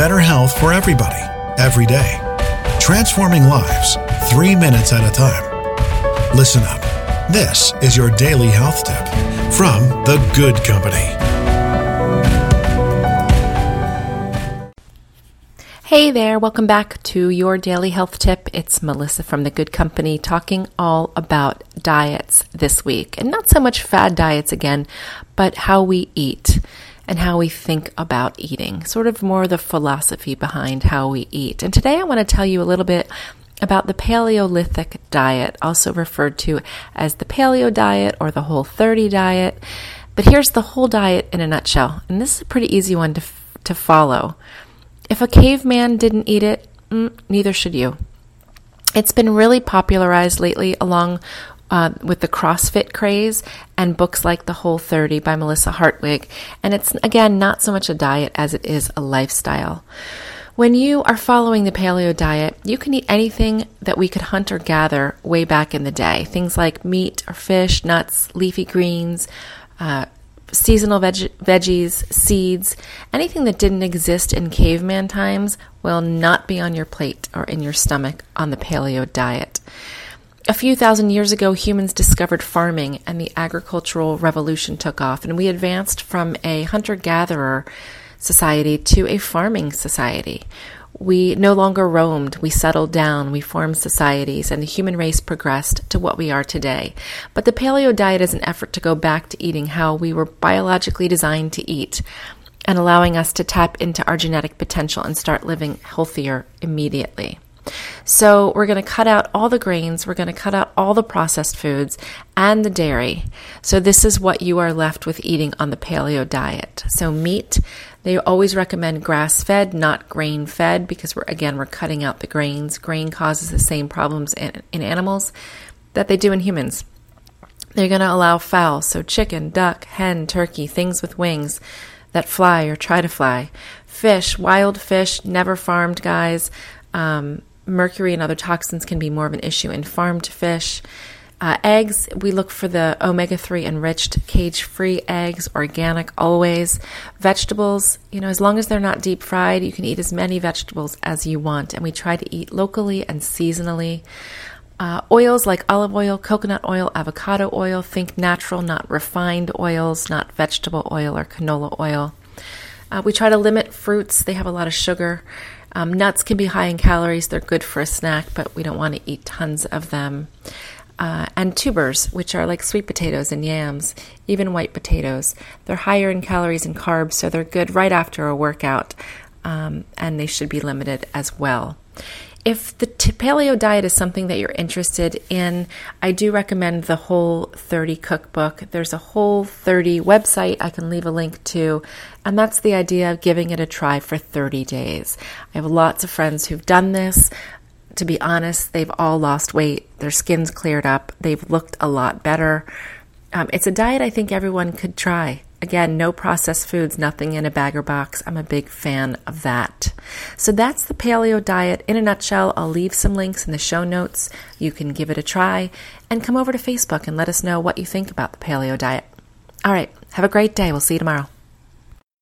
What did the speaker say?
better health for everybody, every day. Transforming lives, three minutes at a time. Listen up. This is your daily health tip from The Good Company. Hey there, welcome back to your daily health tip. It's Melissa from The Good Company talking all about diets this week. And not so much fad diets again, but how we eat and how we think about eating, sort of more the philosophy behind how we eat. And today I want to tell you a little bit about the Paleolithic diet, also referred to as the paleo diet or the whole 30 diet. But here's the whole diet in a nutshell. And this is a pretty easy one to, to follow. If a caveman didn't eat it, mm, neither should you. It's been really popularized lately along uh, with the CrossFit craze and books like The Whole 30 by Melissa Hartwig. And it's, again, not so much a diet as it is a lifestyle. When you are following the paleo diet, you can eat anything that we could hunt or gather way back in the day. Things like meat or fish, nuts, leafy greens, uh, seasonal veg- veggies, seeds, anything that didn't exist in caveman times will not be on your plate or in your stomach on the paleo diet. A few thousand years ago, humans discovered farming and the agricultural revolution took off, and we advanced from a hunter gatherer society to a farming society we no longer roamed, we settled down, we formed societies, and the human race progressed to what we are today. But the paleo diet is an effort to go back to eating how we were biologically designed to eat and allowing us to tap into our genetic potential and start living healthier immediately. So, we're going to cut out all the grains, we're going to cut out all the processed foods and the dairy. So, this is what you are left with eating on the paleo diet. So, meat, they always recommend grass fed, not grain fed, because we're again we're cutting out the grains. Grain causes the same problems in, in animals that they do in humans. They're going to allow fowl, so chicken, duck, hen, turkey, things with wings that fly or try to fly. Fish, wild fish, never farmed guys. Um, mercury and other toxins can be more of an issue in farmed fish. Uh, eggs, we look for the omega 3 enriched, cage free eggs, organic always. Vegetables, you know, as long as they're not deep fried, you can eat as many vegetables as you want. And we try to eat locally and seasonally. Uh, oils like olive oil, coconut oil, avocado oil, think natural, not refined oils, not vegetable oil or canola oil. Uh, we try to limit fruits, they have a lot of sugar. Um, nuts can be high in calories, they're good for a snack, but we don't want to eat tons of them uh, and tubers, which are like sweet potatoes and yams, even white potatoes. They're higher in calories and carbs, so they're good right after a workout, um, and they should be limited as well. If the t- paleo diet is something that you're interested in, I do recommend the Whole 30 cookbook. There's a Whole 30 website I can leave a link to, and that's the idea of giving it a try for 30 days. I have lots of friends who've done this to be honest, they've all lost weight. Their skin's cleared up. They've looked a lot better. Um, it's a diet I think everyone could try. Again, no processed foods, nothing in a bag or box. I'm a big fan of that. So that's the paleo diet in a nutshell. I'll leave some links in the show notes. You can give it a try and come over to Facebook and let us know what you think about the paleo diet. All right, have a great day. We'll see you tomorrow.